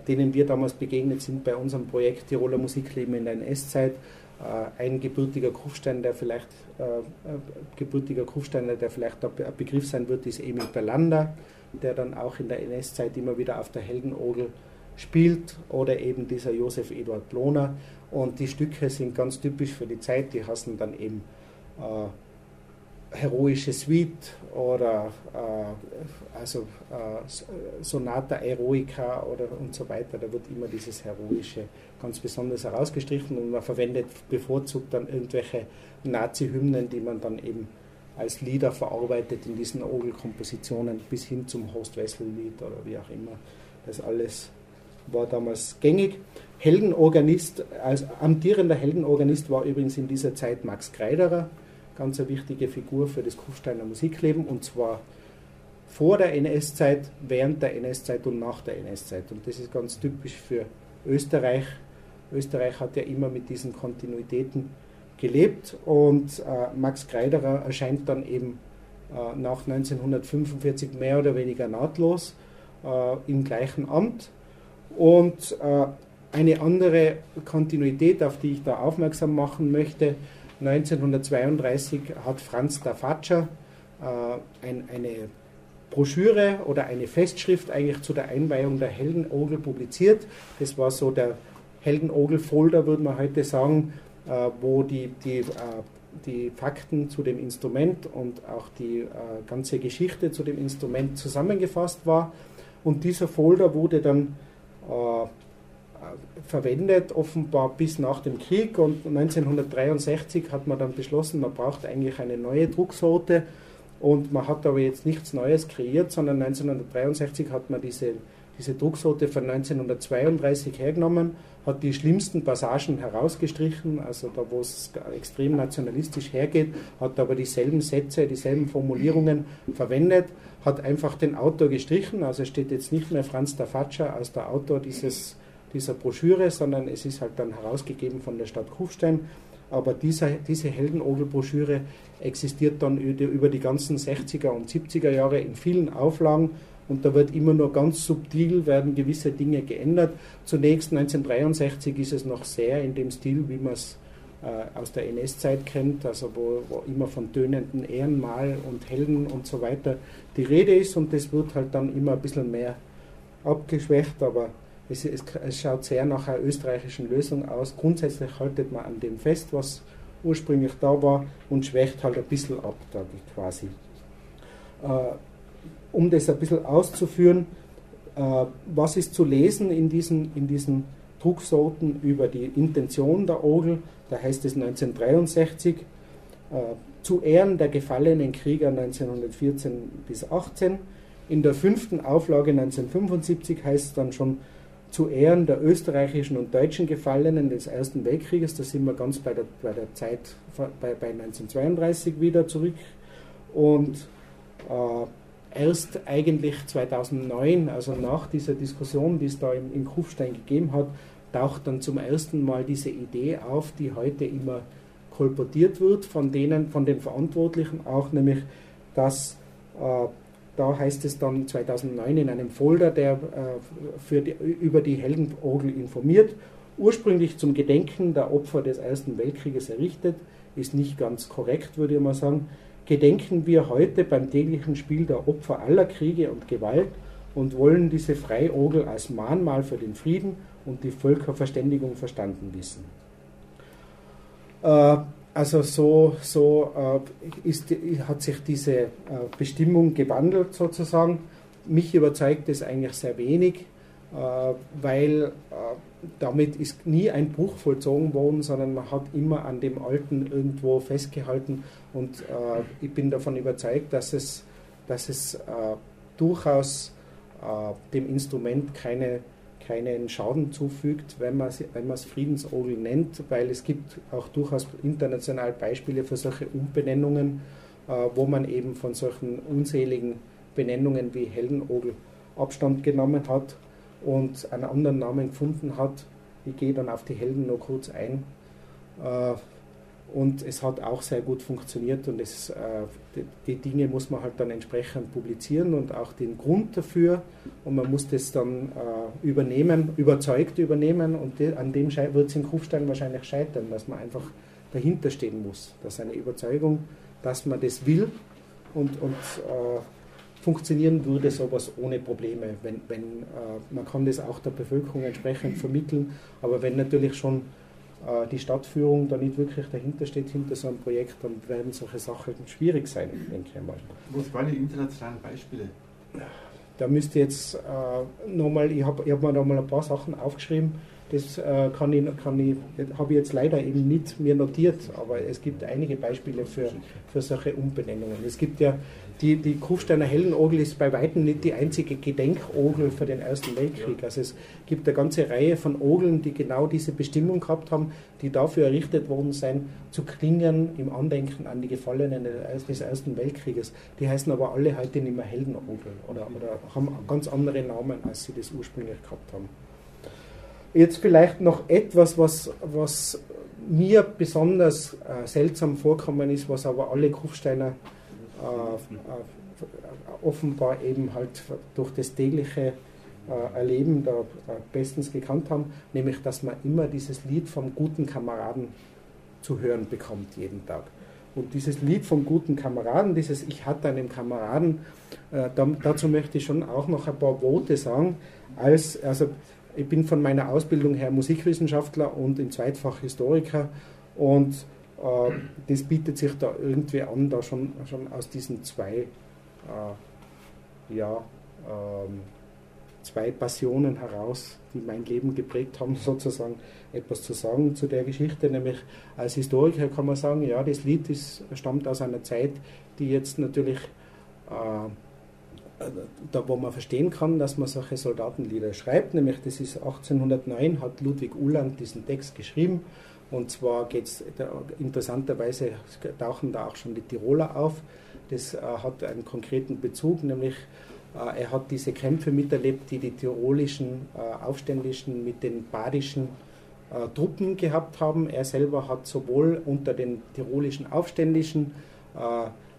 denen wir damals begegnet sind bei unserem Projekt Tiroler Musikleben in der NS-Zeit. Äh, ein gebürtiger Kufstein, der vielleicht äh, gebürtiger Kufsteiner, der vielleicht ein Begriff sein wird, ist Emil Berlander, der dann auch in der NS-Zeit immer wieder auf der Heldenogel spielt, oder eben dieser Josef Eduard Lohner. Und die Stücke sind ganz typisch für die Zeit, die heißen dann eben äh, heroische Suite oder äh, also äh, Sonata Eroica oder und so weiter. Da wird immer dieses Heroische ganz besonders herausgestrichen und man verwendet bevorzugt dann irgendwelche Nazi-Hymnen, die man dann eben als Lieder verarbeitet in diesen Orgelkompositionen bis hin zum Horst-Wessel-Lied oder wie auch immer. Das alles war damals gängig. Heldenorganist, als amtierender Heldenorganist war übrigens in dieser Zeit Max Kreiderer, ganz eine wichtige Figur für das Kufsteiner Musikleben und zwar vor der NS-Zeit, während der NS-Zeit und nach der NS-Zeit. Und das ist ganz typisch für Österreich. Österreich hat ja immer mit diesen Kontinuitäten gelebt und äh, Max Kreiderer erscheint dann eben äh, nach 1945 mehr oder weniger nahtlos äh, im gleichen Amt. Und äh, eine andere Kontinuität, auf die ich da aufmerksam machen möchte, 1932 hat Franz Fatscher äh, ein, eine Broschüre oder eine Festschrift eigentlich zu der Einweihung der Heldenogel publiziert. Das war so der Heldenogel-Folder, würde man heute sagen, äh, wo die, die, äh, die Fakten zu dem Instrument und auch die äh, ganze Geschichte zu dem Instrument zusammengefasst war. Und dieser Folder wurde dann äh, verwendet, offenbar bis nach dem Krieg. Und 1963 hat man dann beschlossen, man braucht eigentlich eine neue Drucksorte. Und man hat aber jetzt nichts Neues kreiert, sondern 1963 hat man diese diese Drucksorte von 1932 hergenommen, hat die schlimmsten Passagen herausgestrichen, also da, wo es extrem nationalistisch hergeht, hat aber dieselben Sätze, dieselben Formulierungen verwendet, hat einfach den Autor gestrichen, also steht jetzt nicht mehr Franz da Faccia als der Autor dieses, dieser Broschüre, sondern es ist halt dann herausgegeben von der Stadt Kufstein. Aber dieser, diese Heldenogel-Broschüre existiert dann über die ganzen 60er und 70er Jahre in vielen Auflagen und da wird immer nur ganz subtil werden gewisse Dinge geändert. Zunächst 1963 ist es noch sehr in dem Stil, wie man es äh, aus der NS-Zeit kennt, also wo, wo, immer von tönenden Ehrenmal und Helden und so weiter die Rede ist und das wird halt dann immer ein bisschen mehr abgeschwächt, aber es, es, es schaut sehr nach einer österreichischen Lösung aus. Grundsätzlich haltet man an dem fest, was ursprünglich da war und schwächt halt ein bisschen ab, da quasi. Äh, um das ein bisschen auszuführen, äh, was ist zu lesen in diesen, in diesen Drucksorten über die Intention der Orgel, da heißt es 1963, äh, zu Ehren der gefallenen Krieger 1914 bis 18. In der fünften Auflage 1975 heißt es dann schon zu Ehren der österreichischen und deutschen Gefallenen des Ersten Weltkrieges. Da sind wir ganz bei der, bei der Zeit bei, bei 1932 wieder zurück. Und äh, erst eigentlich 2009, also nach dieser Diskussion, die es da in, in Kufstein gegeben hat, taucht dann zum ersten Mal diese Idee auf, die heute immer kolportiert wird von denen, von den Verantwortlichen auch, nämlich dass äh, da heißt es dann 2009 in einem Folder, der äh, die, über die Heldenorgel informiert, ursprünglich zum Gedenken der Opfer des Ersten Weltkrieges errichtet, ist nicht ganz korrekt, würde ich mal sagen, gedenken wir heute beim täglichen Spiel der Opfer aller Kriege und Gewalt und wollen diese Freiorgel als Mahnmal für den Frieden und die Völkerverständigung verstanden wissen. Äh, also so, so äh, ist, hat sich diese äh, Bestimmung gewandelt sozusagen. Mich überzeugt es eigentlich sehr wenig, weil damit ist nie ein Bruch vollzogen worden, sondern man hat immer an dem Alten irgendwo festgehalten und äh, ich bin davon überzeugt, dass es, dass es äh, durchaus äh, dem Instrument keine, keinen Schaden zufügt, wenn man, es Friedensorgel nennt, weil es gibt auch durchaus international Beispiele für solche Umbenennungen, äh, wo man eben von solchen unzähligen Benennungen wie Heldenogel Abstand genommen hat und einen anderen Namen gefunden hat. Ich gehe dann auf die Helden noch kurz ein. Und es hat auch sehr gut funktioniert und es, äh, die, Dinge muss man halt dann entsprechend publizieren und auch den Grund dafür. Und man muss das dann äh, übernehmen, überzeugt übernehmen und an dem wird es in Kufstein wahrscheinlich scheitern, dass man einfach dahinter stehen muss, dass eine Überzeugung, dass man das will und, und äh, funktionieren würde sowas ohne Probleme, wenn, wenn man kann das auch der Bevölkerung entsprechend vermitteln, aber wenn natürlich schon äh, die Stadtführung da nicht wirklich dahinter steht, hinter so einem Projekt, dann werden solche Sachen schwierig sein, denke ich mal. Was waren die internationalen Beispiele? Da müsste jetzt äh, nochmal, ich habe ich hab mir da mal ein paar Sachen aufgeschrieben, das äh, kann ich, kann ich, habe ich jetzt leider eben nicht mir notiert, aber es gibt einige Beispiele für, für solche Umbenennungen. Es gibt ja die, die Kufsteiner Hellenorgel ist bei weitem nicht die einzige Gedenkorgel für den Ersten Weltkrieg. Also es gibt eine ganze Reihe von Orgeln, die genau diese Bestimmung gehabt haben, die dafür errichtet worden sind, zu klingen im Andenken an die Gefallenen des Ersten Weltkrieges. Die heißen aber alle heute nicht mehr Heldenorgel oder, oder haben ganz andere Namen, als sie das ursprünglich gehabt haben. Jetzt vielleicht noch etwas, was, was mir besonders äh, seltsam vorkommen ist, was aber alle Kufsteiner offenbar eben halt durch das tägliche äh, Erleben da bestens gekannt haben, nämlich dass man immer dieses Lied vom guten Kameraden zu hören bekommt jeden Tag. Und dieses Lied vom guten Kameraden, dieses Ich hatte einen Kameraden, äh, da, dazu möchte ich schon auch noch ein paar Worte sagen. Als, also ich bin von meiner Ausbildung her Musikwissenschaftler und in Zweitfach Historiker und äh, das bietet sich da irgendwie an, da schon, schon aus diesen zwei, äh, ja, ähm, zwei Passionen heraus, die mein Leben geprägt haben, sozusagen etwas zu sagen zu der Geschichte. Nämlich als Historiker kann man sagen, ja, das Lied ist, stammt aus einer Zeit, die jetzt natürlich äh, da wo man verstehen kann, dass man solche Soldatenlieder schreibt, nämlich das ist 1809 hat Ludwig Uhland diesen Text geschrieben und zwar geht es interessanterweise tauchen da auch schon die Tiroler auf. Das äh, hat einen konkreten Bezug, nämlich äh, er hat diese Kämpfe miterlebt, die die tirolischen äh, Aufständischen mit den badischen Truppen gehabt haben. Er selber hat sowohl unter den tirolischen Aufständischen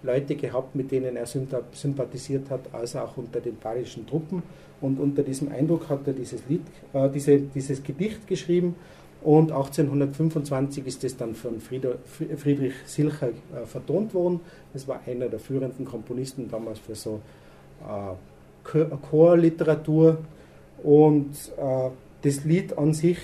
Leute gehabt, mit denen er sympathisiert hat, als auch unter den badischen Truppen. Und unter diesem Eindruck hat er dieses, Lied, äh, diese, dieses Gedicht geschrieben. Und 1825 ist es dann von Friedrich Silcher äh, vertont worden. Das war einer der führenden Komponisten damals für so äh, Chorliteratur. Und äh, das Lied an sich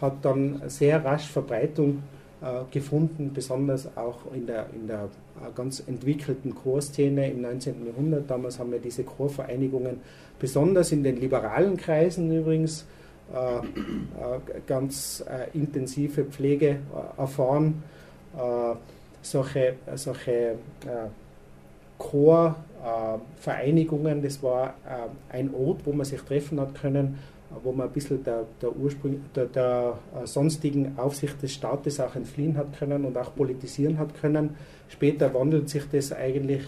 hat dann sehr rasch Verbreitung äh, gefunden, besonders auch in der, in der äh, ganz entwickelten Chorszene im 19. Jahrhundert. Damals haben wir diese Chorvereinigungen, besonders in den liberalen Kreisen übrigens, äh, ganz intensive Pflege erfahren. solche solche Chorvereinigungen, das war ein Ort, wo man sich treffen hat können, wo man ein bisschen der, der, Ursprung, der, der äh, sonstigen Aufsicht des Staates auch entfliehen hat können und auch politisieren hat können. Später wandelt sich das eigentlich.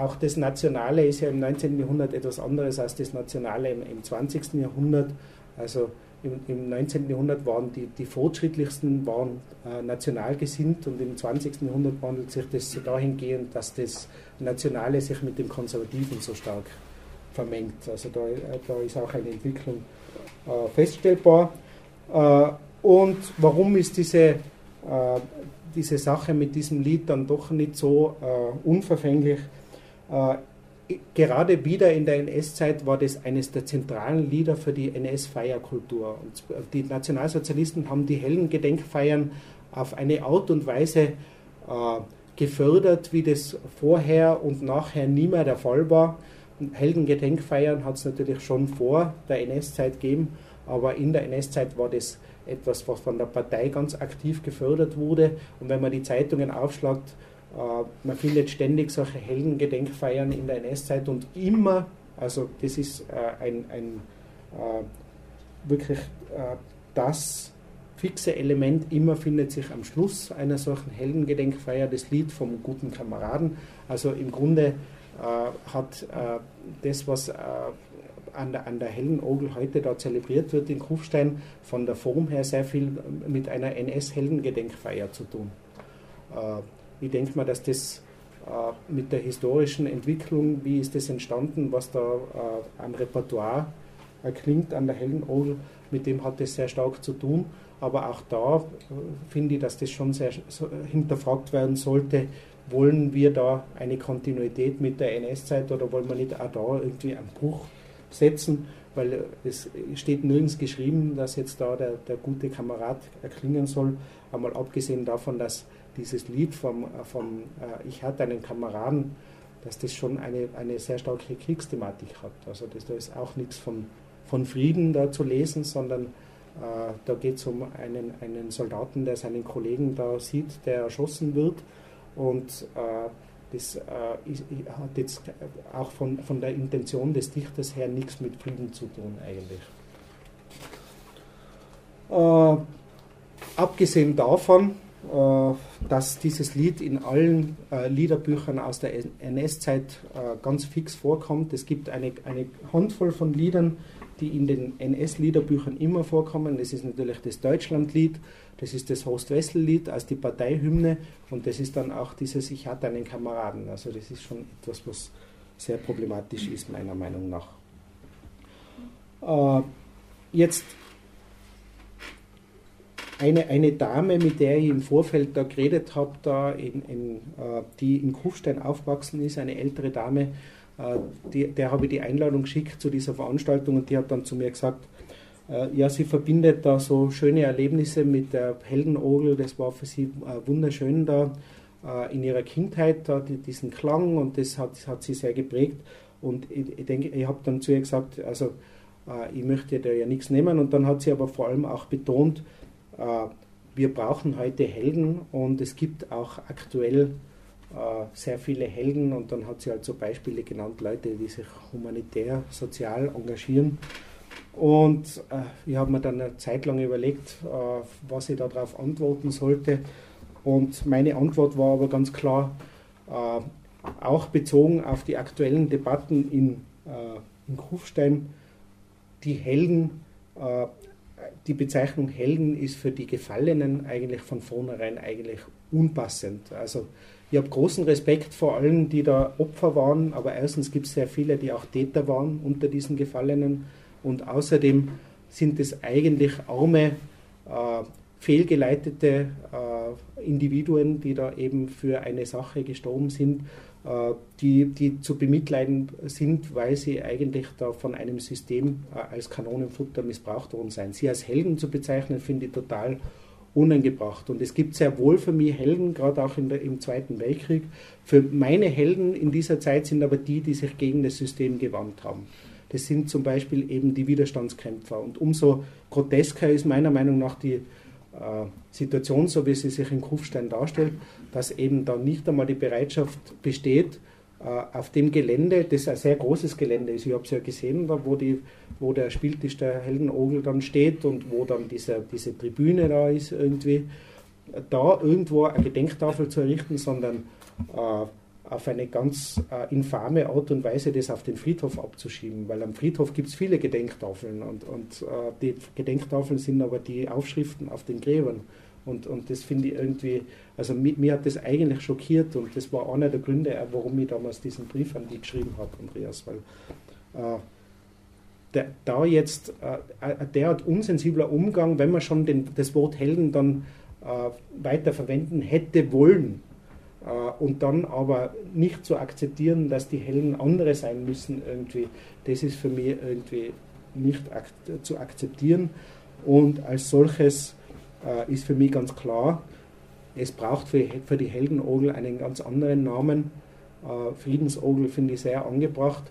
Auch das Nationale ist ja im 19. Jahrhundert etwas anderes als das Nationale im, im 20. Jahrhundert. Also im, im 19. Jahrhundert waren die, die fortschrittlichsten waren äh, national gesinnt und im 20. Jahrhundert wandelt sich das dahingehend, dass das Nationale sich mit dem Konservativen so stark vermengt. Also da, äh, da ist auch eine Entwicklung äh, feststellbar. Äh, und warum ist diese, äh, diese Sache mit diesem Lied dann doch nicht so äh, unverfänglich? Äh, gerade wieder in der NS-Zeit war das eines der zentralen Lieder für die NS-Feierkultur. Die Nationalsozialisten haben die hellen Gedenkfeiern auf eine Art und Weise gefördert, wie das vorher und nachher nie mehr der Fall war. Heldengedenkfeiern hat es natürlich schon vor der NS-Zeit gegeben, aber in der NS-Zeit war das etwas, was von der Partei ganz aktiv gefördert wurde. Und wenn man die Zeitungen aufschlagt, äh, man findet ständig solche Heldengedenkfeiern in der NS-Zeit und immer, also das ist äh, ein, ein äh, wirklich äh, das fixe Element, immer findet sich am Schluss einer solchen Heldengedenkfeier das Lied vom guten Kameraden. Also im Grunde äh, hat äh, das, was äh, an der, an der hellen Ogel heute da zelebriert wird in Kufstein, von der Form her sehr viel mit einer NS-Heldengedenkfeier zu tun. Ich denke mal, dass das mit der historischen Entwicklung, wie ist das entstanden, was da am Repertoire klingt an der hellen Ogel, mit dem hat das sehr stark zu tun. Aber auch da finde ich, dass das schon sehr hinterfragt werden sollte, wollen wir da eine Kontinuität mit der NS-Zeit oder wollen wir nicht auch da irgendwie einen Bruch setzen? Weil es steht nirgends geschrieben, dass jetzt da der, der gute Kamerad erklingen soll. Einmal abgesehen davon, dass dieses Lied vom, vom äh, Ich hatte einen Kameraden, dass das schon eine, eine sehr starke Kriegsthematik hat. Also das, da ist auch nichts von, von Frieden da zu lesen, sondern äh, da geht es um einen, einen Soldaten, der seinen Kollegen da sieht, der erschossen wird und äh, das äh, ist, hat jetzt auch von, von der Intention des Dichters her nichts mit Frieden zu tun eigentlich. Äh, abgesehen davon, äh, dass dieses Lied in allen äh, Liederbüchern aus der NS-Zeit äh, ganz fix vorkommt. Es gibt eine, eine Handvoll von Liedern, die in den NS-Liederbüchern immer vorkommen. Das ist natürlich das Deutschlandlied, das ist das Horst-Wessel-Lied als die Parteihymne und das ist dann auch dieses Ich hatte einen Kameraden. Also das ist schon etwas, was sehr problematisch ist, meiner Meinung nach. Äh, jetzt eine, eine Dame, mit der ich im Vorfeld da geredet habe, da in, in, äh, die in Kufstein aufgewachsen ist, eine ältere Dame, äh, die, der habe ich die Einladung geschickt zu dieser Veranstaltung und die hat dann zu mir gesagt, äh, ja, sie verbindet da so schöne Erlebnisse mit der Heldenogel, das war für sie äh, wunderschön da in ihrer Kindheit, da, diesen Klang und das hat, hat sie sehr geprägt. Und ich, ich denke, ich habe dann zu ihr gesagt, also ich möchte da ja nichts nehmen. Und dann hat sie aber vor allem auch betont, wir brauchen heute Helden und es gibt auch aktuell äh, sehr viele Helden und dann hat sie halt so Beispiele genannt, Leute, die sich humanitär, sozial engagieren. Und äh, ich habe mir dann eine Zeit lang überlegt, äh, was ich darauf antworten sollte. Und meine Antwort war aber ganz klar, äh, auch bezogen auf die aktuellen Debatten in, äh, in Kufstein, die Helden, äh, die Bezeichnung Helden ist für die Gefallenen eigentlich von vornherein eigentlich unpassend. Also ich habe großen Respekt vor allen, die da Opfer waren, aber erstens gibt es sehr viele, die auch Täter waren unter diesen Gefallenen und außerdem sind es eigentlich arme, äh, fehlgeleitete äh, Individuen, die da eben für eine Sache gestorben sind, äh, die, die zu bemitleiden sind, weil sie eigentlich da von einem System äh, als Kanonenfutter missbraucht worden sind. Sie als Helden zu bezeichnen, finde ich total unangebracht. Und es gibt sehr wohl für mich Helden, gerade auch der, im Zweiten Weltkrieg. Für meine Helden in dieser Zeit sind aber die, die sich gegen das System gewandt haben. Das sind zum Beispiel eben die Widerstandskämpfer. Und umso grotesker ist meiner Meinung nach die Situation, so wie sie sich in Kufstein darstellt, dass eben da nicht einmal die Bereitschaft besteht, äh, auf dem Gelände, das ein sehr großes Gelände ist, ich habe es ja gesehen, da wo, die, wo der Spieltisch der Heldenogel dann steht und wo dann diese, diese Tribüne da ist irgendwie, da irgendwo eine Gedenktafel zu errichten, sondern äh, auf eine ganz äh, infame Art und Weise das auf den Friedhof abzuschieben, weil am Friedhof gibt es viele Gedenktafeln und, und äh, die Gedenktafeln sind aber die Aufschriften auf den Gräbern. Und, und das finde ich irgendwie, also mich, mir hat das eigentlich schockiert und das war einer der Gründe, warum ich damals diesen Brief an die geschrieben habe, Andreas, weil äh, der, da jetzt äh, ein derart unsensibler Umgang, wenn man schon den, das Wort Helden dann äh, weiter hätte wollen äh, und dann aber nicht zu akzeptieren, dass die Helden andere sein müssen, irgendwie, das ist für mich irgendwie nicht ak zu akzeptieren und als solches äh, ist für mich ganz klar, es braucht für, für die Heldenogel einen ganz anderen Namen. Äh, Friedensogel finde ich sehr angebracht,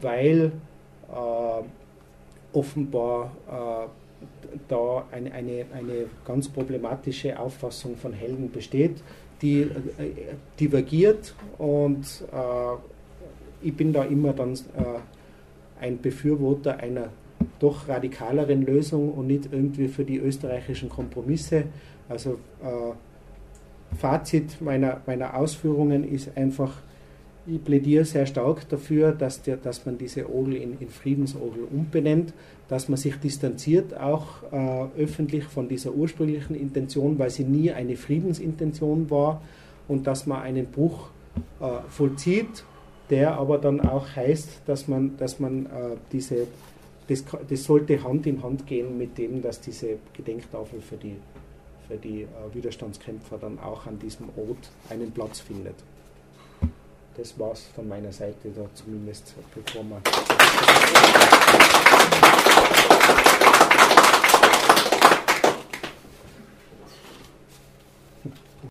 weil äh, offenbar äh, da eine, eine, eine ganz problematische Auffassung von Helden besteht, die äh, divergiert und äh, ich bin da immer dann ein Befürworter einer doch radikaleren Lösung und nicht irgendwie für die österreichischen Kompromisse. Also äh, Fazit meiner, meiner Ausführungen ist einfach, ich plädiere sehr stark dafür, dass, der, dass man diese Ogel in, in Friedensogel umbenennt, dass man sich distanziert auch äh, öffentlich von dieser ursprünglichen Intention, weil sie nie eine Friedensintention war und dass man einen Bruch äh, vollzieht, der aber dann auch heißt, dass man, dass man äh, diese das, das, sollte Hand in Hand gehen mit dem, dass diese Gedenktafel für die, für die äh, Widerstandskämpfer dann auch an diesem Ort einen Platz findet. Das war es von meiner Seite da zumindest, bevor wir.